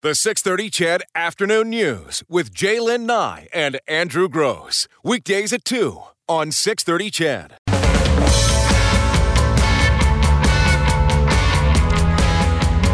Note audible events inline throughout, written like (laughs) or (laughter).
The 630 CHED Afternoon News with Jaylen Nye and Andrew Gross. Weekdays at 2 on 630 CHED.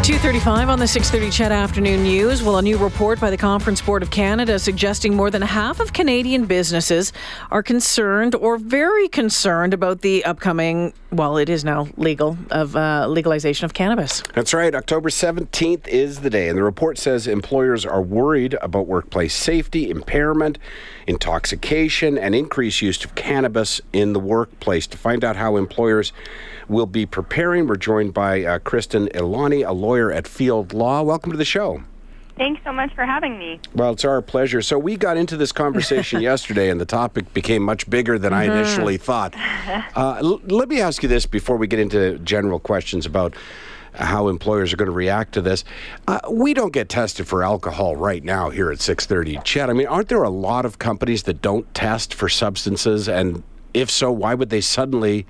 2.35 on the 6.30 CHED Afternoon News. Well, a new report by the Conference Board of Canada suggesting more than half of Canadian businesses are concerned or very concerned about the upcoming, well, it is now legal, of uh, legalization of cannabis. That's right. October 17th is the day. And the report says employers are worried about workplace safety, impairment, intoxication, and increased use of cannabis in the workplace. To find out how employers will be preparing, we're joined by uh, Kristen Ilani, a lawyer at Field Law. Welcome to the show. Thanks so much for having me. Well, it's our pleasure. So, we got into this conversation (laughs) yesterday, and the topic became much bigger than I initially thought. (laughs) Uh, l- let me ask you this before we get into general questions about how employers are going to react to this. Uh, we don't get tested for alcohol right now here at 630 CHED, I mean, aren't there a lot of companies that don't test for substances? And if so, why would they suddenly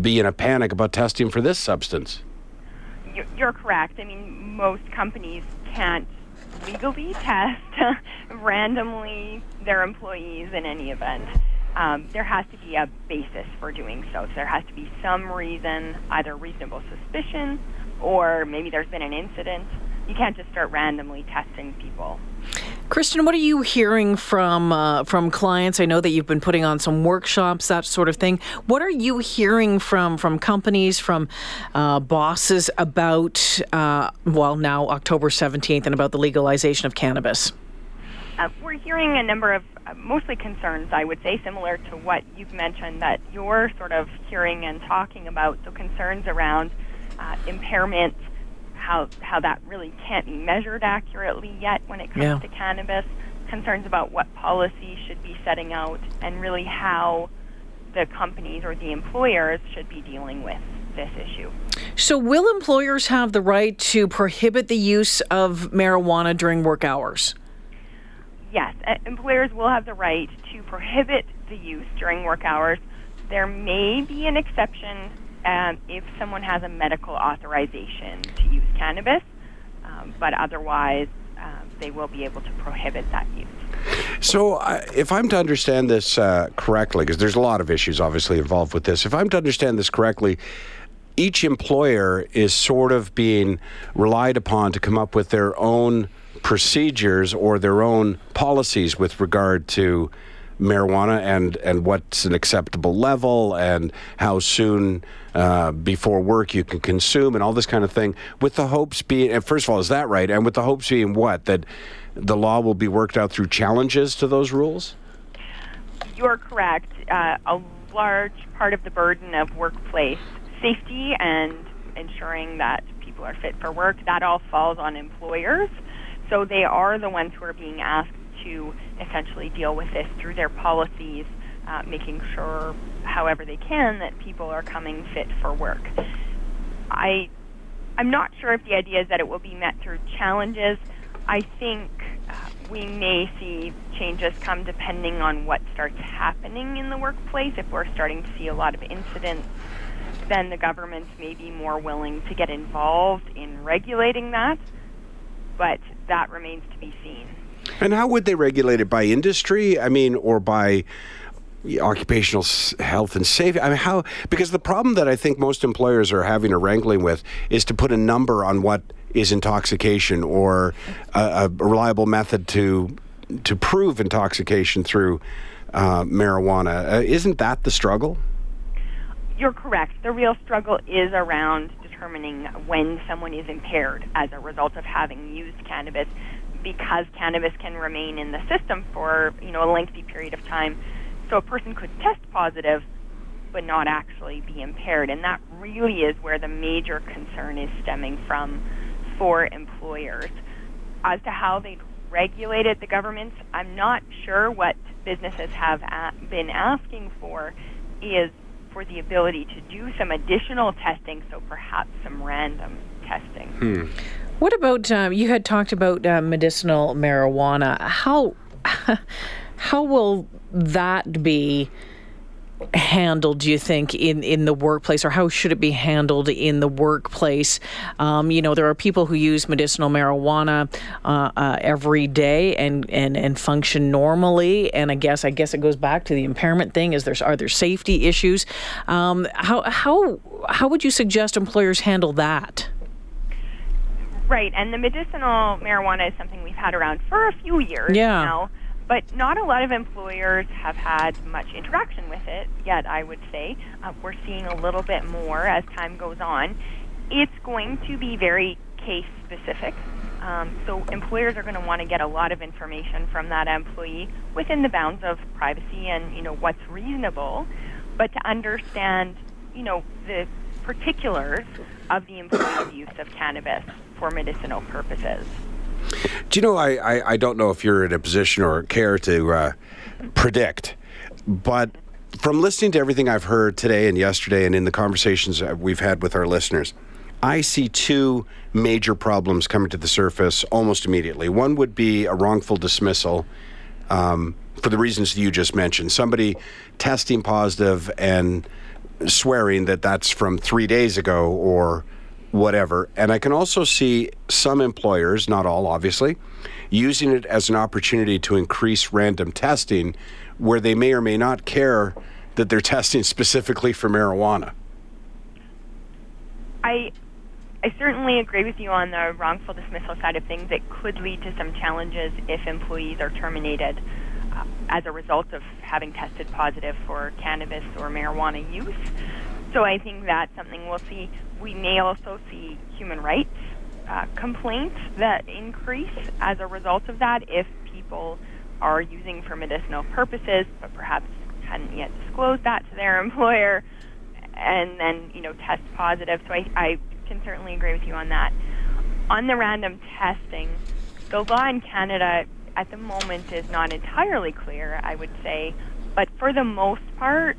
be in a panic about testing for this substance? You're correct. I mean, most companies can't legally test (laughs) randomly their employees in any event. Um, there has to be a basis for doing so. So there has to be some reason, either reasonable suspicion or maybe there's been an incident. You can't just start randomly testing people. Kristen, what are you hearing from uh, from clients? I know that you've been putting on some workshops, that sort of thing. What are you hearing from from companies, from uh, bosses about uh, well now October seventeenth and about the legalization of cannabis? Uh, we're hearing a number of uh, mostly concerns, I would say, similar to what you've mentioned that you're sort of hearing and talking about. So concerns around uh, impairment, how how that really can't be measured accurately yet when it comes Yeah. to cannabis. Concerns about what policy should be setting out, and really how the companies or the employers should be dealing with this issue. So, will employers have the right to prohibit the use of marijuana during work hours? Yes, employers will have the right to prohibit the use during work hours. There may be an exception um, if someone has a medical authorization to use cannabis, um, but otherwise, um, they will be able to prohibit that use. So, uh, if I'm to understand this uh, correctly, because there's a lot of issues obviously involved with this, if I'm to understand this correctly, each employer is sort of being relied upon to come up with their own procedures or their own policies with regard to marijuana and, and what's an acceptable level and how soon uh, before work you can consume and all this kind of thing with the hopes being and first of all is that right and with the hopes being what that the law will be worked out through challenges to those rules You're correct. Uh, a large part of the burden of workplace safety and ensuring that people are fit for work, that all falls on employers. So they are the ones who are being asked to essentially deal with this through their policies, uh, making sure, however they can, that people are coming fit for work. I, I'm not sure if the idea is that it will be met through challenges. I think uh, we may see changes come depending on what starts happening in the workplace. If we're starting to see a lot of incidents, then the governments may be more willing to get involved in regulating that. But that remains to be seen. And how would they regulate it? By industry? I mean or by occupational health and safety? I mean how because the problem that i think most employers are having or wrangling with is to put a number on what is intoxication or a, a reliable method to to prove intoxication through uh, marijuana. Uh, isn't that the struggle? You're correct. The real struggle is around determining when someone is impaired as a result of having used cannabis because cannabis can remain in the system for, you know, a lengthy period of time. So a person could test positive but not actually be impaired and that really is where the major concern is stemming from for employers. As to how they regulate it, the governments, I'm not sure what businesses have a- been asking for is for the ability to do some additional testing, so perhaps some random testing. Hmm. What about um, you had talked about uh, medicinal marijuana? How (laughs) how will that be? handled, do you think, in, in the workplace, or how should it be handled in the workplace? Um, you know, there are people who use medicinal marijuana uh, uh, every day and, and, and function normally, and I guess I guess it goes back to the impairment thing. Is there are there safety issues? Um, how how how would you suggest employers handle that? Right, and the medicinal marijuana is something we've had around for a few years Yeah. now, but not a lot of employers have had much interaction with it yet, I would say. Uh, we're seeing a little bit more as time goes on. It's going to be very case specific. Um, so employers are going to want to get a lot of information from that employee within the bounds of privacy and you know what's reasonable, but to understand you know the particulars of the employee's use of cannabis for medicinal purposes. Do you know, I, I, I don't know if you're in a position or care to uh, predict, but from listening to everything I've heard today and yesterday and in the conversations we've had with our listeners, I see two major problems coming to the surface almost immediately. One would be a wrongful dismissal um, for the reasons you just mentioned. Somebody testing positive and swearing that that's from three days ago or whatever. And I can also see some employers, not all obviously, using it as an opportunity to increase random testing where they may or may not care that they're (laughs) testing specifically for marijuana. I I certainly agree with you on the wrongful dismissal side of things. It could lead to some challenges if employees are terminated uh, as a result of having tested positive for cannabis or marijuana use. So I think that's something we'll see. We may also see human rights uh, complaints that increase as a result of that if people are using for medicinal purposes, but perhaps hadn't yet disclosed that to their (laughs) employer, and then you know test positive. So I, I can certainly agree with you on that. On the random testing, the law in Canada at the moment is not entirely clear, I would say, but for the most part,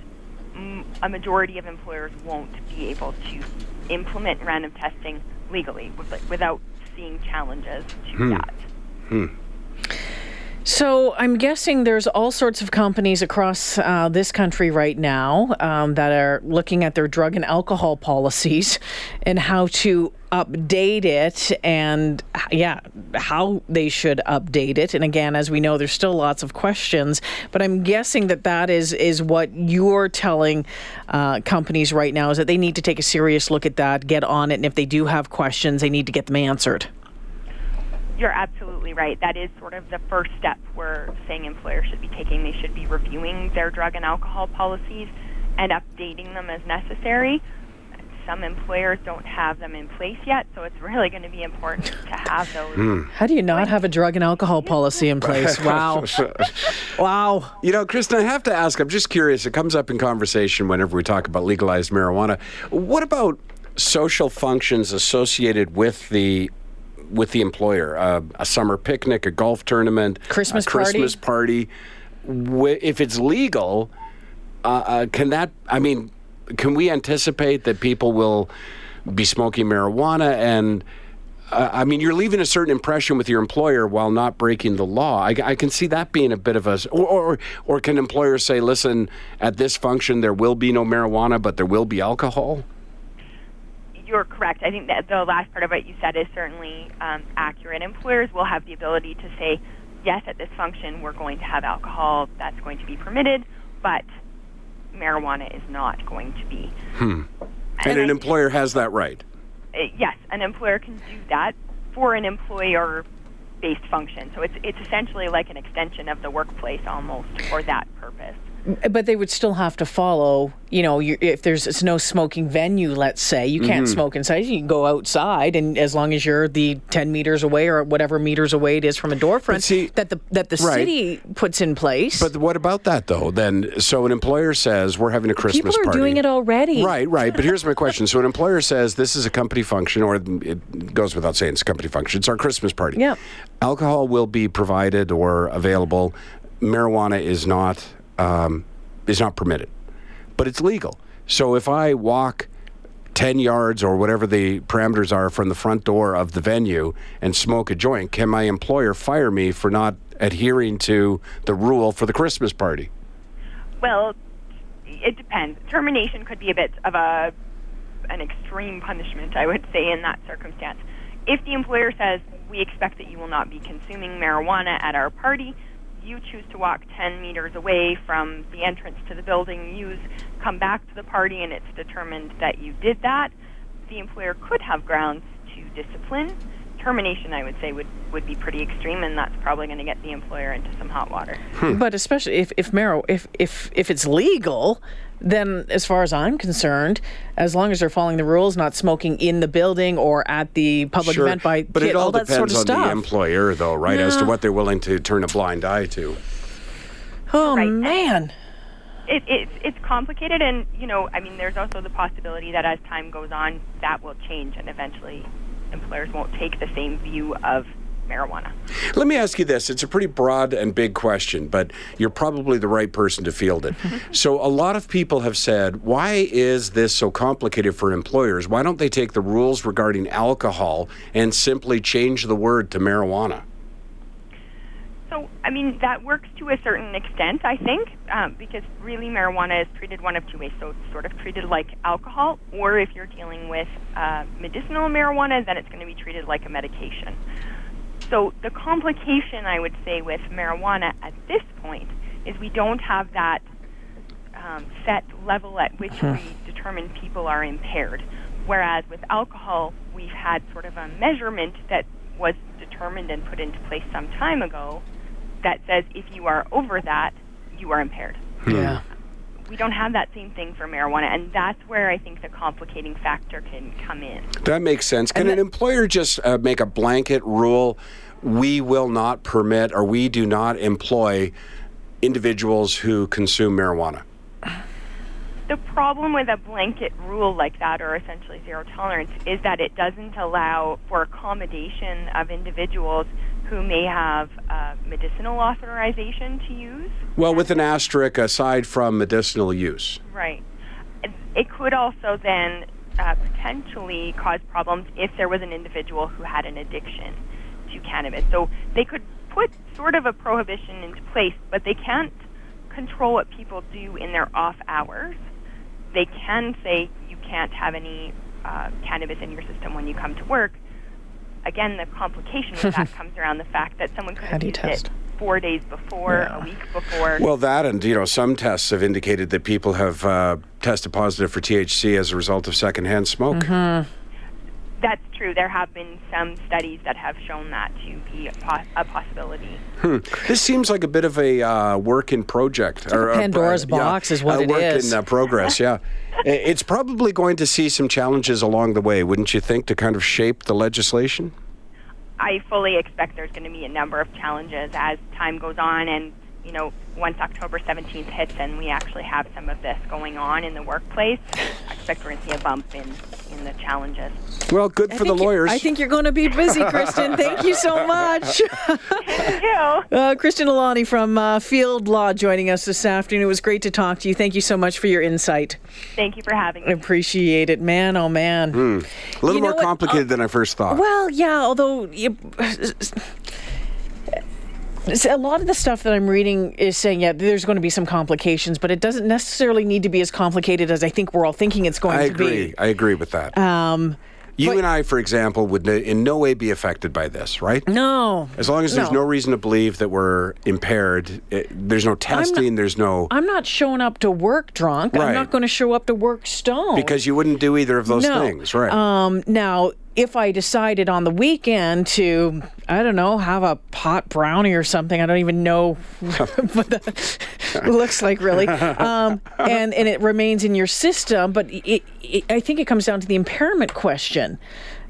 a majority of employers won't be able to implement random testing legally with, without seeing challenges to that. So I'm guessing there's all sorts of companies across uh, this country right now um, that are looking at their drug and alcohol policies and how to update it and yeah how they should update it and again as we know there's still lots of questions but i'm guessing that that is is what you're telling uh, companies right now is that they need to take a serious look at that get on it and if they do have questions they need to get them answered You're absolutely right. That is sort of the first step we're saying employers should be taking. They should be reviewing their drug and alcohol policies and updating them as necessary. Some employers don't have them in place yet, so it's really going to be important to have those. how do you not have a drug and alcohol policy in place (laughs) wow wow You know, Kristen, I have to ask, I'm just curious. It comes up in conversation whenever we talk about legalized marijuana. What about social functions associated with the with the employer? Uh, a summer picnic, a golf tournament, Christmas a party? Christmas party. Wh- If it's legal, uh, uh, can that? I mean, can we anticipate that people will be smoking marijuana and? Uh, I mean, you're leaving a certain impression with your employer while not breaking the law. I, I can see that being a bit of a, or, or, or can employers say, listen, at this function there will be no marijuana, but there will be alcohol? You're correct. I think that the last part of what you said is certainly um, accurate. Employers will have the ability to say, yes, at this function we're going to have alcohol. That's going to be permitted, but marijuana is not going to be. And, And an I- employer has that right. uh, yes, an employer can do that for an employer-based function. So it's it's essentially like an extension of the workplace almost for that purpose. But they would still have to follow, you know, you, if there's it's no smoking venue, let's say, you can't mm-hmm. smoke inside. You can go outside, and as long as you're the 10 meters away or whatever meters away it is from a door front see- that the that the Right. city puts in place. But what about that though? Then, so an employer says we're having a Christmas party. People are party. doing it already. Right, right. But here's my question: So an employer says this is a company function, or it goes without saying it's a company function. It's our Christmas party. Yeah. Alcohol will be provided or available. Marijuana is not um, is not permitted, but it's legal. So if I walk. 10 yards or whatever the parameters are from the front door of the venue and smoke a joint, can my employer fire me for not adhering to the rule for the Christmas party? Well, it depends. Termination could be a bit of a an extreme punishment, I would say, in that circumstance. If the employer says we expect that you will not be consuming marijuana at our party, you choose to walk 10 meters away from the entrance to the building, you come back to the party, and it's determined that you did that, the employer could have grounds to discipline termination, I would say, would, would be pretty extreme, and that's probably going to get the employer into some hot water. Hmm. But especially if if mar- if if if it's legal, then as far as I'm concerned, as long as they're following the rules, not smoking in the building or at the public sure. event by but kid, it all, all that depends sort of on stuff. the employer, though, right? As to what they're willing to turn a blind eye to. oh Right. man. It, it's it's complicated, and you know, I mean, there's also the possibility that as time goes on, that will change, and eventually, employers won't take the same view of marijuana. Let me ask you this. It's a pretty broad and big question, but you're probably the right person to field it. (laughs) so, a lot of people have said, why is this so complicated for employers? Why don't they take the rules regarding alcohol and simply change the word to marijuana? So, I mean, that works to a certain extent, I think, um, because really marijuana is treated one of two ways. So, it's sort of treated like alcohol, or if you're dealing with uh, medicinal marijuana, then it's going to be treated like a medication. So, the complication, I would say, with marijuana at this point is we don't have that um, set level at which we determine people are impaired. Whereas with alcohol, we've had sort of a measurement that was determined and put into place some time ago that says if you are over that, you are impaired. Yeah. We don't have that same thing for marijuana, and that's where I think the complicating factor can come in. That makes sense. Can an employer just uh, make a blanket rule? We will not permit or we do not employ individuals who consume marijuana. The problem with a blanket rule like that, or essentially zero tolerance, is that it doesn't allow for accommodation of individuals who may have uh, medicinal authorization to use. Well, with an asterisk aside from medicinal use. Right. It- could also then uh, potentially cause problems if there was an individual who had an addiction to cannabis. So they could put sort of a prohibition into place, but they can't control what people do in their off hours. They can say you can't have any uh, cannabis in your system when you come to work. Again, the complication with that (laughs) comes around the fact that someone could have do you used test? it four days before, Yeah. a week before. Well, that and you know some tests have indicated that people have uh, tested positive for THC as a result of secondhand smoke. Mm-hmm. That's true. There have been some studies that have shown that to be a, pos- a possibility. This seems like a bit of a uh, work in project or a- Pandora's uh, box is what a it work is. in uh, progress. Yeah, I- (laughs) (laughs) it's probably going to see some challenges along the way, wouldn't you think, to kind of shape the legislation? I fully expect there's going to be a number of challenges as time goes on, and you know, once October 17th hits and we actually have some of this going on in the workplace, I expect we're going to see a bump in in the challenges. Well, good I for the think you- lawyers. I think you're going to be busy, Kristen. Thank you so (laughs) much. (laughs) Thank you. Uh, Kristen Alani from uh, Field Law joining us this afternoon. It was great to talk to you. Thank you so much for your insight. Thank you for having I me. appreciate it. Man, oh man. a little you know more what? complicated than I first thought. Well, yeah, although you, a lot of the stuff that I'm reading is saying, yeah, there's going to be some complications, but it doesn't necessarily need to be as complicated as I think we're all thinking it's going I to agree. be. I agree with that. Um, you but- and I, for example, would in no way be affected by this, right? no. As long as there's no, No. reason to believe that we're impaired, it, there's no testing, there's no. I'm not showing up to work drunk. Right. I'm not going to show up to work stoned. because you wouldn't do either of those no. things, right? Um, now, if I decided on the weekend to, I don't know, have a pot brownie or something, I don't even know (laughs) what that (laughs) looks like really, um, and and it remains in your system, but it, it, I think it comes down to the impairment question.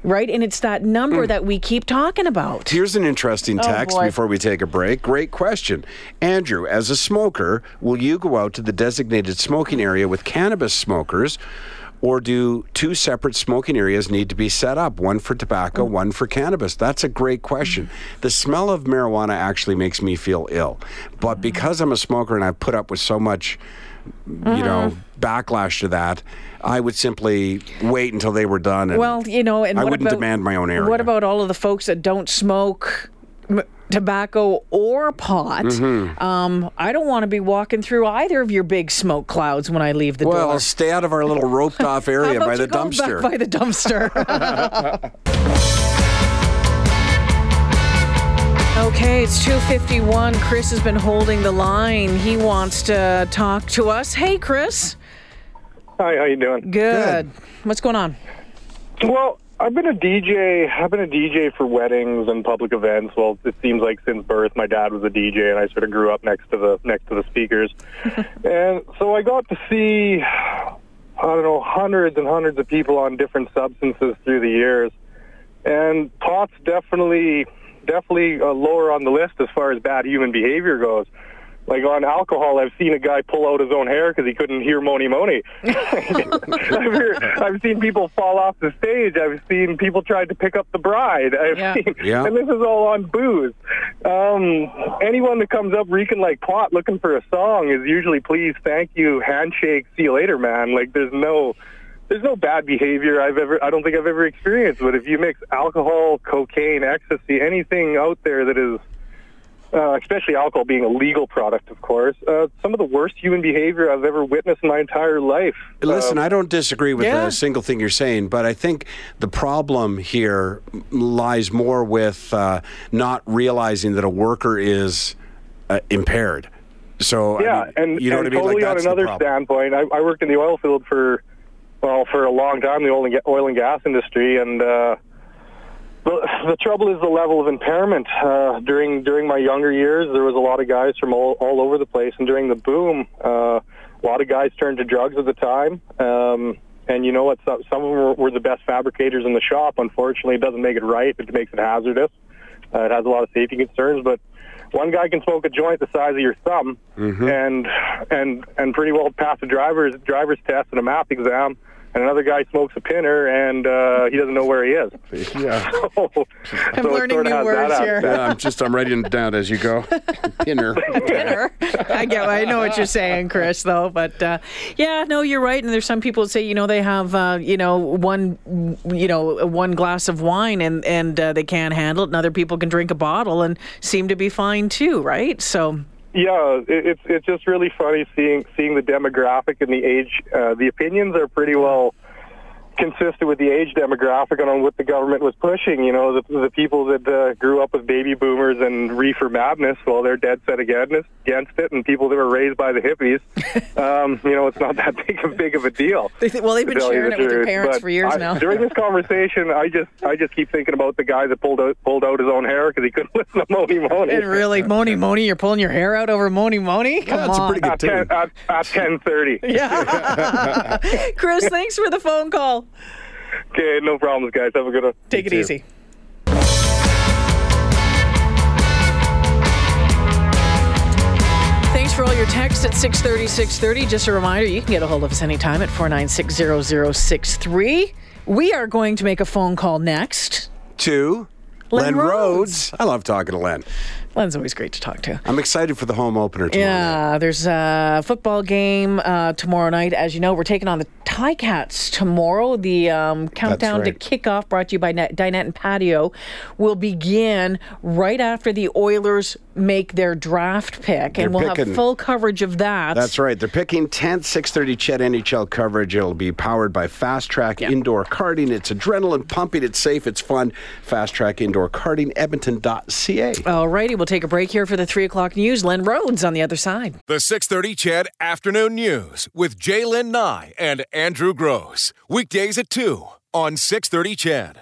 Right, and it's that number Hmm. that we keep talking about. Here's an interesting text Oh, before we take a break. Great question. Andrew, as a smoker, will you go out to the designated smoking area with cannabis smokers? Or do two separate smoking areas need to be set up? One for tobacco, Mm. one for cannabis? That's a great question. The smell of marijuana actually makes me feel ill. Mm. But because I'm a smoker and I've put up with so much, you know, Mm-hmm. backlash to that, I would simply wait until they were done. And Well, you know, and I wouldn't about, demand my own area. What about all of the folks that don't smoke? M- tobacco or pot, Mm-hmm. um, I don't want to be walking through either of your big smoke clouds when I leave the Well, door. Well, stay out of our little (laughs) roped off How area about by you the go dumpster. Back by the dumpster. (laughs) Okay, it's 251. Chris has been holding the line. He wants to talk to us. Hey, Chris. Hi, how you doing? Good. What's going on? Well, I've been a DJ. I've been a DJ for weddings and public events. Well, it seems like since birth, my dad was a DJ, and I sort of grew up next to the next to the speakers. (laughs) and so I got to see, I don't know, hundreds and hundreds of people on different substances through the years. And pot's definitely, definitely uh, lower on the list as far as bad human behavior goes. Like on alcohol, I've seen a guy pull out his own hair because he couldn't hear Mony Mony. (laughs) I've, heard, I've seen people fall off the stage. I've seen people try to pick up the bride. I've Yeah. seen, Yeah. and this is all on booze. Um, anyone that comes up reeking like pot looking for a song is usually please, thank you, handshake, see you later, man. Like there's no. There's no bad behavior I've ever. I don't think I've ever experienced. But if you mix alcohol, cocaine, ecstasy, anything out there that is uh, especially alcohol being a legal product, of course, uh, some of the worst human behavior I've ever witnessed in my entire life. Listen, Um, I don't disagree with Yeah. a single thing you're saying, but I think the problem here lies more with uh, not realizing that a worker is uh, impaired. So I yeah, mean, and, you know and what I mean. totally like, on another standpoint, I, I worked in the oil field for well for a long time, the oil and, oil and gas industry, and uh, the, the trouble is the level of impairment. Uh, during during my younger years, there was a lot of guys from all, all over the place, and during the boom, uh, a lot of guys turned to drugs at the time. Um, and you know what? Some, some of them were, were the best fabricators in the shop. Unfortunately, it doesn't make it right. It makes it hazardous. Uh, it has a lot of safety concerns, but one guy can smoke a joint the size of your thumb and and and pretty well pass a driver's driver's test and a math exam. And another guy smokes a pinner and uh, he doesn't know where he is. (laughs) Yeah. (laughs) So, I'm so learning sorta new words here. Yeah, I'm just I'm writing it down as you go. (laughs) Pinner. pinner. I get. I know what you're saying, Chris. Though, but uh, yeah, no, you're right. And there's some people that say, you know, they have, uh, you know, one, you know, one glass of wine and and uh, they can't handle it, and other people can drink a bottle and seem to be fine too, right? So. Yeah, it, it's it's just really funny seeing seeing the demographic and the age. Uh, the opinions are pretty well consistent with the age demographic and on what the government was pushing. You know, the, the people that uh, grew up with baby boomers and reefer madness, well, they're dead set against against it, and people that were raised by the hippies, (laughs) um, you know, it's not that (laughs) big of big of a deal. They th- well, they've been sharing the it with their parents But for years I- now. During this conversation, I just I just keep thinking about the guy that pulled out pulled out his own hair because he couldn't (laughs) listen to Mony Mony. And really, Mony Mony, you're pulling your hair out over Mony Mony? Come that's a on. pretty good at ten, at, at ten thirty. yeah. Chris, thanks for the phone call. Okay, no problems, guys. Have a good one. Take it too. easy. Thanks for all your texts at 630, 630. Just a reminder, you can get a hold of us anytime at 496-0063. We are going to make a phone call next. To Len Len Rhodes. Rhodes. I love talking to Len. Len's always great to talk to. I'm excited for the home opener tomorrow. night. Yeah, there's a football game uh, tomorrow night. As you know, we're taking on the Ticats tomorrow. The um, countdown right. to kickoff, brought to you by Net- Dinette and Patio, will begin right after the Oilers make their draft pick, They're and we'll picking- have full coverage of that. That's right. They're picking 10th, 630 CHED NHL coverage. It'll be powered by Fast Track Indoor Karting. It's adrenaline pumping. It's safe. It's fun. Fast Track Indoor Karting, Edmonton.ca. All righty, we'll take a break here for the three o'clock news. Len Rhodes on the other side. The 630 CHED Afternoon News with Jaylen Nye and Andrew Gross. Weekdays at 2 on 630 CHED.